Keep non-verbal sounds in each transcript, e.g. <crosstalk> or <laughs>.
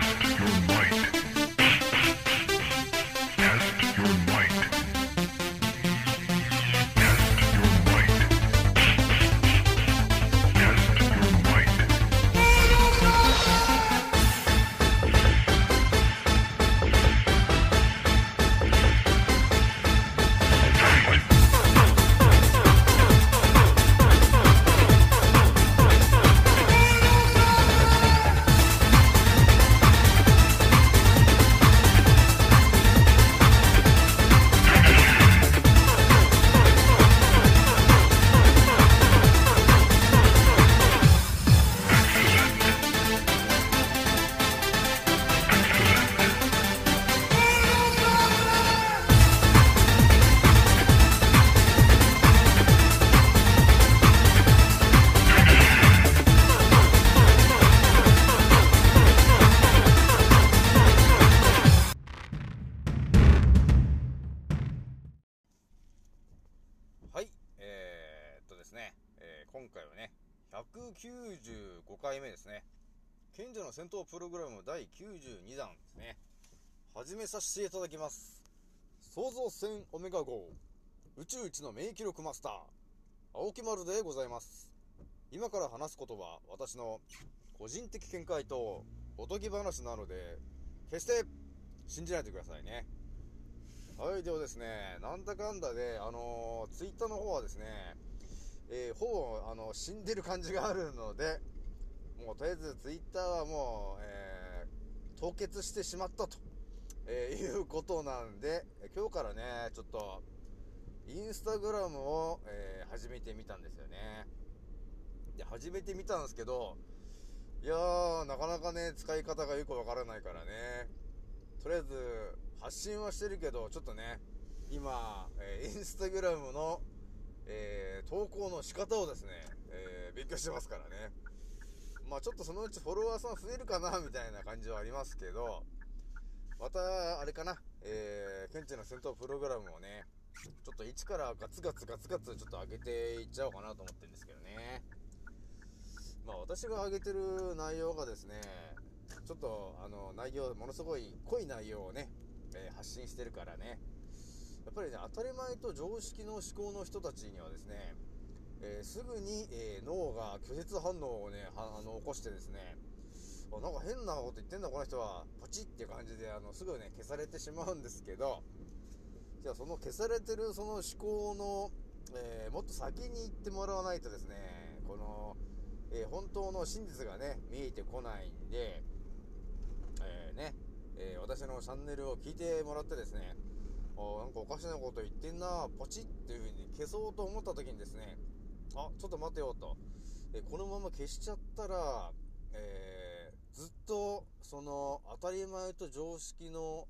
Test your might. 回目ですね。賢者の戦闘プログラム第92弾ですね。始めさせていただきます。創造船オメガ号、宇宙一の免疫力マスター、青木丸でございます。今から話すことは私の個人的見解とおとぎ話なので、決して信じないでくださいね。はい、ではですね、なんだかんだで、あのツイッターの方はですね、えーほぼ、あの、死んでる感じがあるので、もうとりあえずツイッターはもう、えー凍結してしまったと、えー <laughs> いうことなんで、今日からね、ちょっと、インスタグラムを、えー始めてみたんですよね。で、始めてみたんですけど、いやー、なかなかね、使い方がよくわからないからね、とりあえず、発信はしてるけど、ちょっとね、今、えーインスタグラムの、えー投稿の仕方をですね、えー勉強してますからね。まあちょっとそのうちフォロワーさん増えるかな、みたいな感じはありますけど、また、あれかな、えー、ケンチの戦闘プログラムをね、ちょっと一からガツガツガツガツちょっと上げていっちゃおうかなと思ってるんですけどね。まあ私が上げてる内容がですね、ちょっとあの内容、ものすごい濃い内容をね、えー発信してるからね、やっぱりね、当たり前と常識の思考の人たちにはですね、えーすぐに、えー脳が拒絶反応をね、あの起こしてですね、なんか変なこと言ってんだこの人は、ポチって感じで、あの、すぐね、消されてしまうんですけど、じゃあその消されてるその思考の、えーもっと先に行ってもらわないとですね、この、えー本当の真実がね、見えてこないんで、えーね、え私のチャンネルを聞いてもらってですね、あなんかおかしなこと言ってんな、ポチっていう風に消そうと思った時にですね、あ、ちょっと待てよと。えこのまま消しちゃったら、えーずっと、その、当たり前と常識の、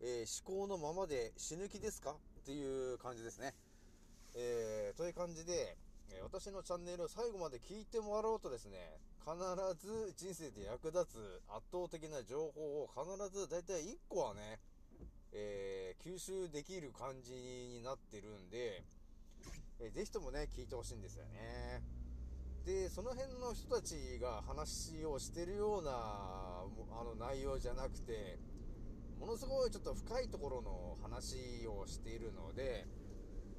えー思考のままで死ぬ気ですか？っていう感じですね。えーという感じで、え私のチャンネルを最後まで聞いてもらおうとですね、必ず人生で役立つ圧倒的な情報を必ず大体1個はね、えー吸収できる感じになってるんで、ぜひともね、聞いてほしいんですよね。で、その辺の人たちが話をしてるような、あの内容じゃなくて、ものすごいちょっと深いところの話をしているので、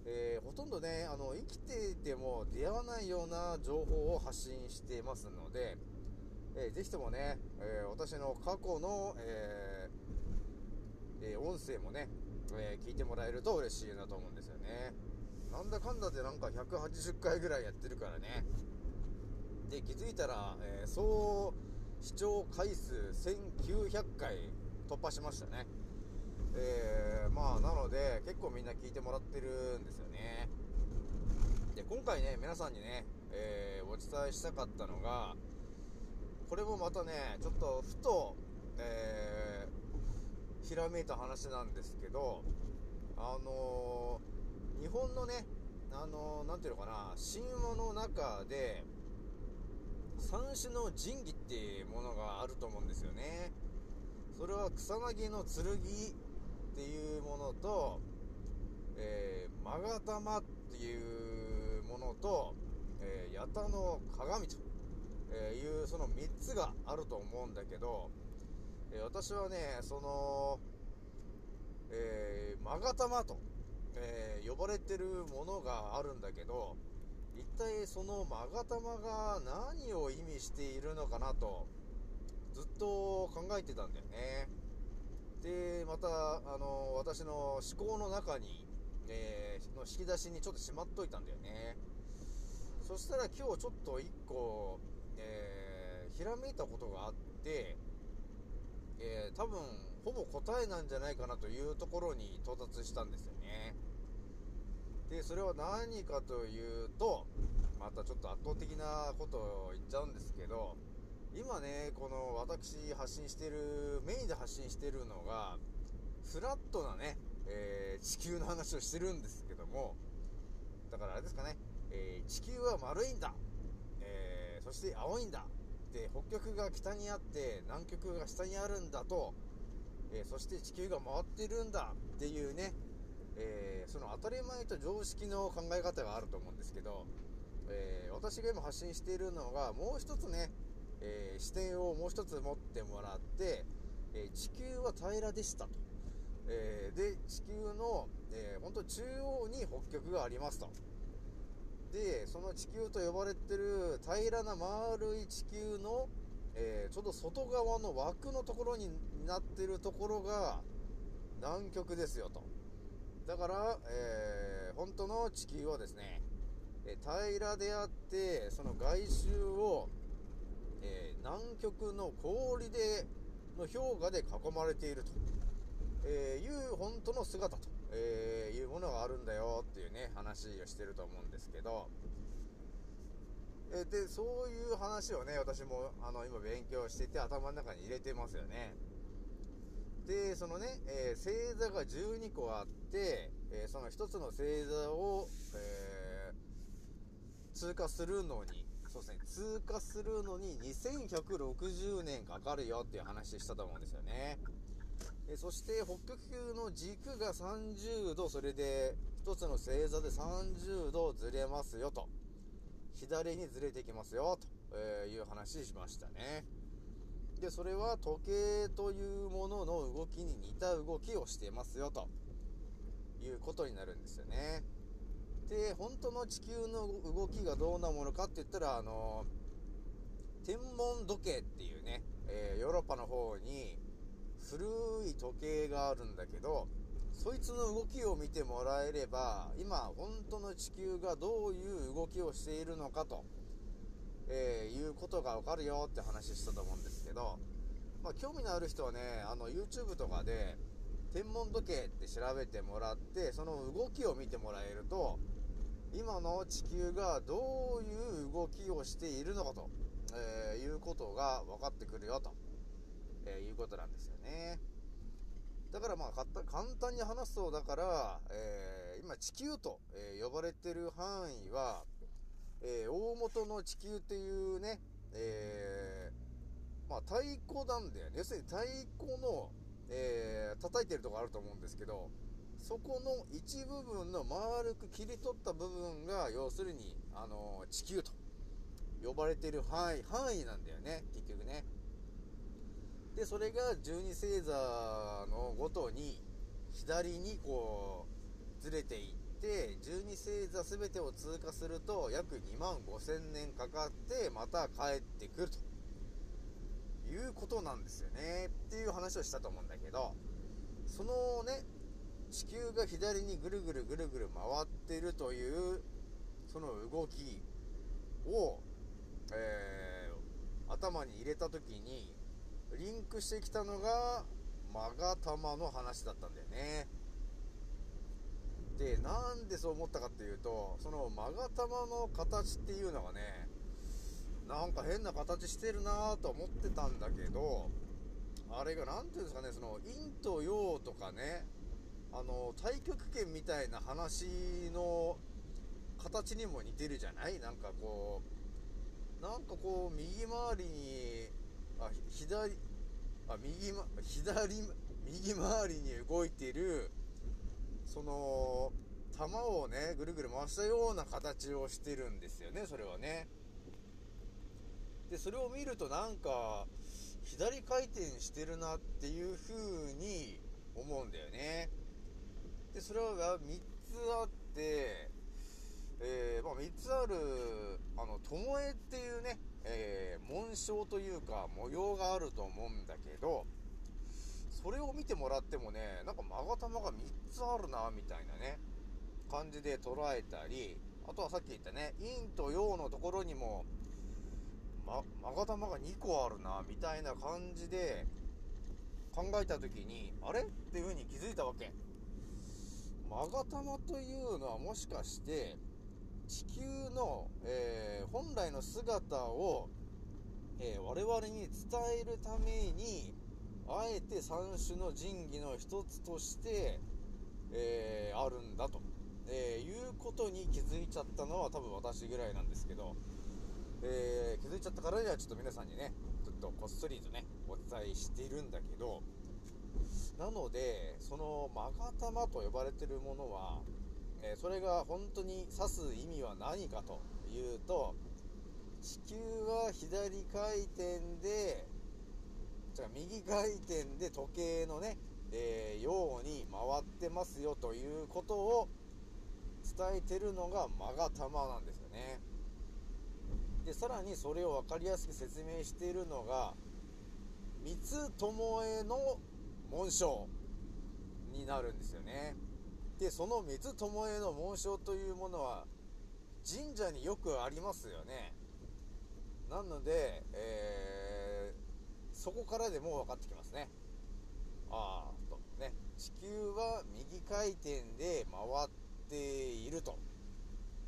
えーほとんどね、あの、生きていても出会わないような情報を発信していますので、えーぜひともね、えー私の過去の、えーえー音声もね、え聞いてもらえると嬉しいなと思うんですよね。なんだかんだでなんか180回ぐらいやってるからね。で、気づいたら、えー総視聴回数1900回突破しましたね。えーまあ、なので、結構みんな聞いてもらってるんですよね。で、今回ね、皆さんにね、えーお伝えしたかったのが、これもまたね、ちょっとふと、えーひらめいた話なんですけど、あのー日本のね、あのーていうのかな、神話の中で、三種の神器っていうものがあると思うんですよね。それは草薙の剣っていうものと、えー、勾玉っていうものと、えー、八田の鏡というその3つがあると思うんだけど、えー私はね、その、えー、マガタマと、えー呼ばれてるものがあるんだけど、一体そのマガタマが何を意味しているのかなと、ずっと考えてたんだよね。で、また、あの、私の思考の中に、えーの引き出しにちょっとしまっといたんだよね。そしたら今日ちょっと一個、えーひらめいたことがあって、えー多分、ほぼ答えなんじゃないかなというところに到達したんですよね。で、それは何かというと、またちょっと圧倒的なことを言っちゃうんですけど、今ね、この私発信してる、メインで発信してるのが、フラットなね、えー地球の話をしてるんですけども、だからあれですかね、えー地球は丸いんだ、えーそして青いんだ、で、北極が北にあって、南極が下にあるんだと、えそして地球が回ってるんだっていうね、えーその当たり前と常識の考え方があると思うんですけど、えー私が今発信しているのが、もう一つね、えー視点をもう一つ持ってもらって、えー地球は平らでしたと。えで、地球の、えー本当中央に北極がありますと。で、その地球と呼ばれてる平らな丸い地球の、えーちょうど外側の枠のところになってるところが南極ですよと。だから、えー本当の地球はですね、え平らであって、その外周を、えー南極の氷で、の氷河で囲まれていると、えいう本当の姿と、えーいうものがあるんだよっていうね、話をしてると思うんですけど、えで、そういう話をね、私も、あの、今勉強してて頭の中に入れてますよね。で、そのね、えー星座が12個あって、えーその一つの星座を、えー通過するのに、そうですね、通過するのに2160年かかるよっていう話したと思うんですよね。えそして北極球の軸が30度、それで一つの星座で30度ずれますよと。左にずれてきますよとえいう話しましたね。で、それは時計というものの動きに似た動きをしてますよということになるんですよね。で、本当の地球の動きがどんなものかって言ったら、あの、天文時計っていうね、えーヨーロッパの方に古い時計があるんだけど、そいつの動きを見てもらえれば、今、本当の地球がどういう動きをしているのかと、えーいうことがわかるよって話したと思うんですけど、まあ、興味のある人はね、あの、YouTube とかで、天文時計って調べてもらって、その動きを見てもらえると、今の地球がどういう動きをしているのかと、えーいうことが分かってくるよと、えーいうことなんですよね。だからまあ簡単に話すと、だから、えー今地球と、えー呼ばれてる範囲は、えー大元の地球っていうね、えーまあ太鼓なんだよね。要するに太鼓の、えー叩いてるとこあると思うんですけど、そこの一部分の丸く切り取った部分が、要するに、あの地球と呼ばれてる範囲、範囲なんだよね、結局ね。で、それが12星座のごとに、左にこう、ずれていって、12星座全てを通過すると、約2万5000年かかって、また帰ってくると。いうことなんですよね。っていう話をしたと思うんだけど、そのね、地球が左にぐるぐるぐるぐる回ってるという、その動きを、えー頭に入れたときに、リンクしてきたのが、マガタマの話だったんだよね。で、なんでそう思ったかっていうと、そのマガタマの形っていうのがね、なんか変な形してるなぁと思ってたんだけど、あれがなんていうんですかね、その陰と陽とかね、あの、太極拳みたいな話の形にも似てるじゃない？なんかこう、なんかこう、右回りに、あ、左、あ、右ま、左、右回りに動いてる、その、球をね、ぐるぐる回したような形をしてるんですよね、それはね。で、それを見るとなんか、左回転してるなっていう風に思うんだよね。で、それは3つあって、えーまあ、3つある、あの、ともえっていうね、えー紋章というか模様があると思うんだけど、それを見てもらってもね、なんか勾玉が3つあるな、みたいなね、感じで捉えたり、あとはさっき言ったね、陰と陽のところにも、ま、勾玉が2個あるな、みたいな感じで考えた時に、あれっていう風に気づいたわけ。勾玉というのはもしかして、地球の、えー本来の姿を、えー我々に伝えるために、あえて三種の神器の一つとして、えーあるんだと、えーいうことに気づいちゃったのは多分私ぐらいなんですけど、えー気づいちゃったからにはちょっと皆さんにね、ちょっとこっそりとね、お伝えしているんだけど、なので、その、マガタマと呼ばれてるものは、えそれが本当に指す意味は何かというと、地球は左回転で、じゃあ右回転で時計のね、えーように回ってますよということを伝えてるのがマガタマなんですよね。で、さらにそれを分かりやすく説明しているのが、三つ巴の紋章になるんですよね。で、その三つ巴の紋章というものは、神社によくありますよね。なので、えーそこからでも分かってきますね。ああ、と、ね。地球は右回転で回っていると。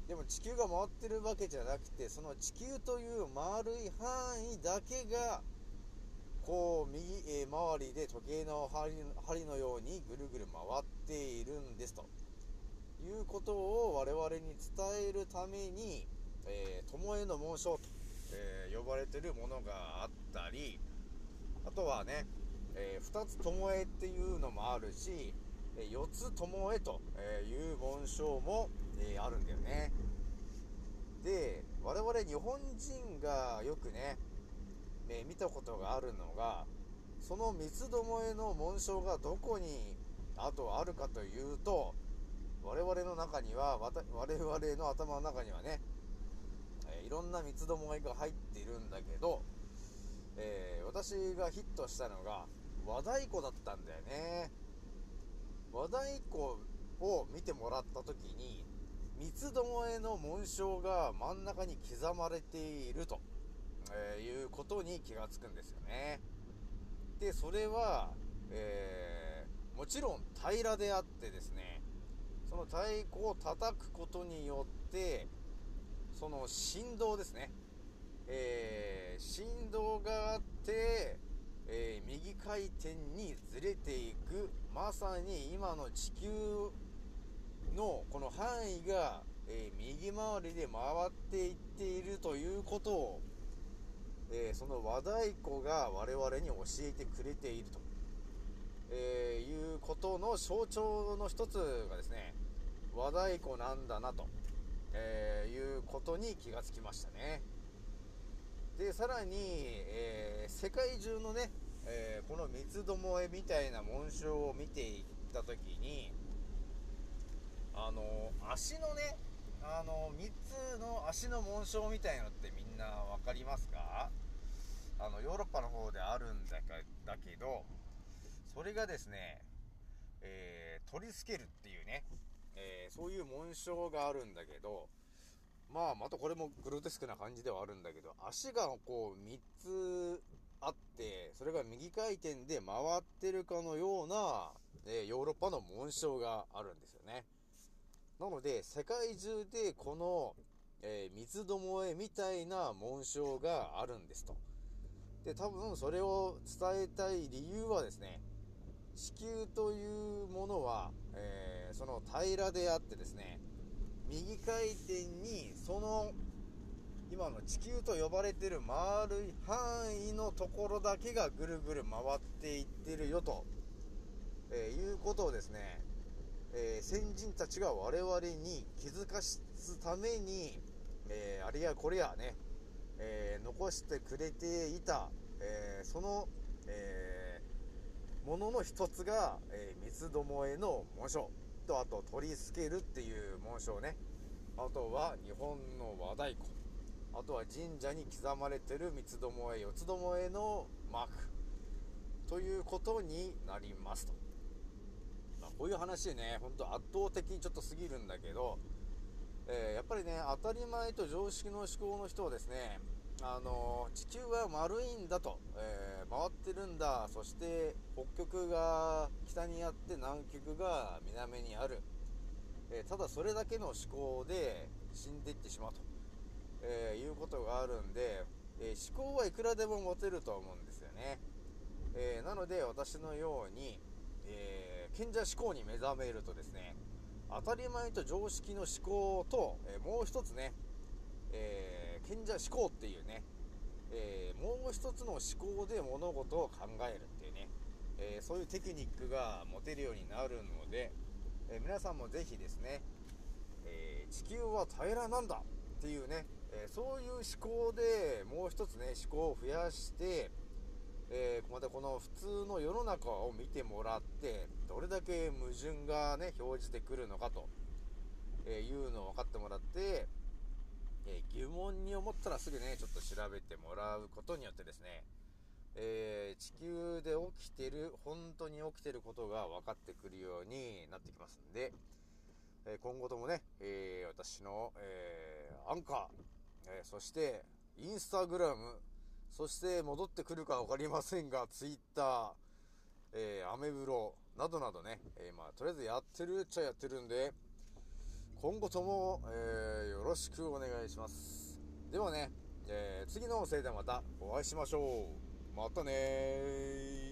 でも地球が回ってるわけじゃなくて、その地球という丸い範囲だけが、こう、右、えー周りで時計の針針のようにぐるぐる回っているんですと。いうことを我々に伝えるために、えー、巴の紋章と、えー呼ばれてるものがあったり、あとはね、えー二つ巴っていうのもあるし、えー四つ巴という紋章も、えーあるんだよね。で、我々日本人がよくね、え見たことがあるのが、その三つ巴の紋章がどこにあとあるかというと、我々の中には、我々の頭の中にはね、えいろんな三つどもえが入っているんだけど、えー私がヒットしたのが和太鼓だったんだよね。和太鼓を見てもらった時に三つどもえの紋章が真ん中に刻まれていると、えーいうことに気がつくんですよね。でそれは、えーもちろん平らであってですねその太鼓を叩くことによってその振動ですね、えー振動があって、えー右回転にずれていく。まさに今の地球のこの範囲が、えー右回りで回っていっているということを、えーその和太鼓が我々に教えてくれていると、えいうことの象徴の一つがですね和太鼓なんだなと、えいうことに気がつきましたね。でさらに、えー世界中のね、えーこの三つどもえみたいな紋章を見ていった時にあの足のねあの3つの足の紋章みたいのってみんな分かりますか？あのヨーロッパの方であるんだかだけどそれがですね、えー、トリスケルっていうね、えーそういう紋章があるんだけどまあまたこれもグロテスクな感じではあるんだけど足がこう3つあってそれが右回転で回ってるかのような、えヨーロッパの紋章があるんですよね。なので世界中でこの、えー三つどもえみたいな紋章があるんですと。で多分それを伝えたい理由はですね地球というものは、えーその平らであってですね右回転にその今の地球と呼ばれてる丸い範囲のところだけがぐるぐる回っていってるよと、えーいうことをですね、えー先人たちが我々に気づかすために、えーあれやこれやね、え残してくれていた、えその、えーものの一つが、えー三つどもえの紋章とあと鳥スケルっていう紋章ね。あとは日本の和太鼓。あとは神社に刻まれてる三つどもえ四つどもえのマークということになりますと、まあ、こういう話でね本当圧倒的にちょっと過ぎるんだけど、えーやっぱりね当たり前と常識の思考の人はですねあの地球は丸いんだと、えー回ってるんだ。そして北極が北にあって南極が南にある、えーただそれだけの思考で死んでいってしまうと、えーいうことがあるんで、え思考はいくらでも持てると思うんですよね、えなので私のように、え賢者思考に目覚めるとですね当たり前と常識の思考と、えもう一つね、えー賢者思考っていうね、えーもう一つの思考で物事を考えるっていうね、えーそういうテクニックが持てるようになるので、えー皆さんもぜひですね、え地球は平らなんだっていうね、えそういう思考でもう一つね思考を増やして、えまたこの普通の世の中を見てもらってどれだけ矛盾がね表示てくるのかと、えいうのを分かってもらって、えー疑問に思ったらすぐねちょっと調べてもらうことによってですね、えー地球で起きてる本当に起きてることが分かってくるようになってきますんで、え今後ともね、えー私の、えーアンカー、えーそしてインスタグラムそして戻ってくるか分かりませんがツイッター、えーアメブロなどなどね、えーまあ、とりあえずやってるっちゃやってるんで今後とも、えーよろしくお願いします。ではね、えー次の音声でまたお会いしましょう。またねー。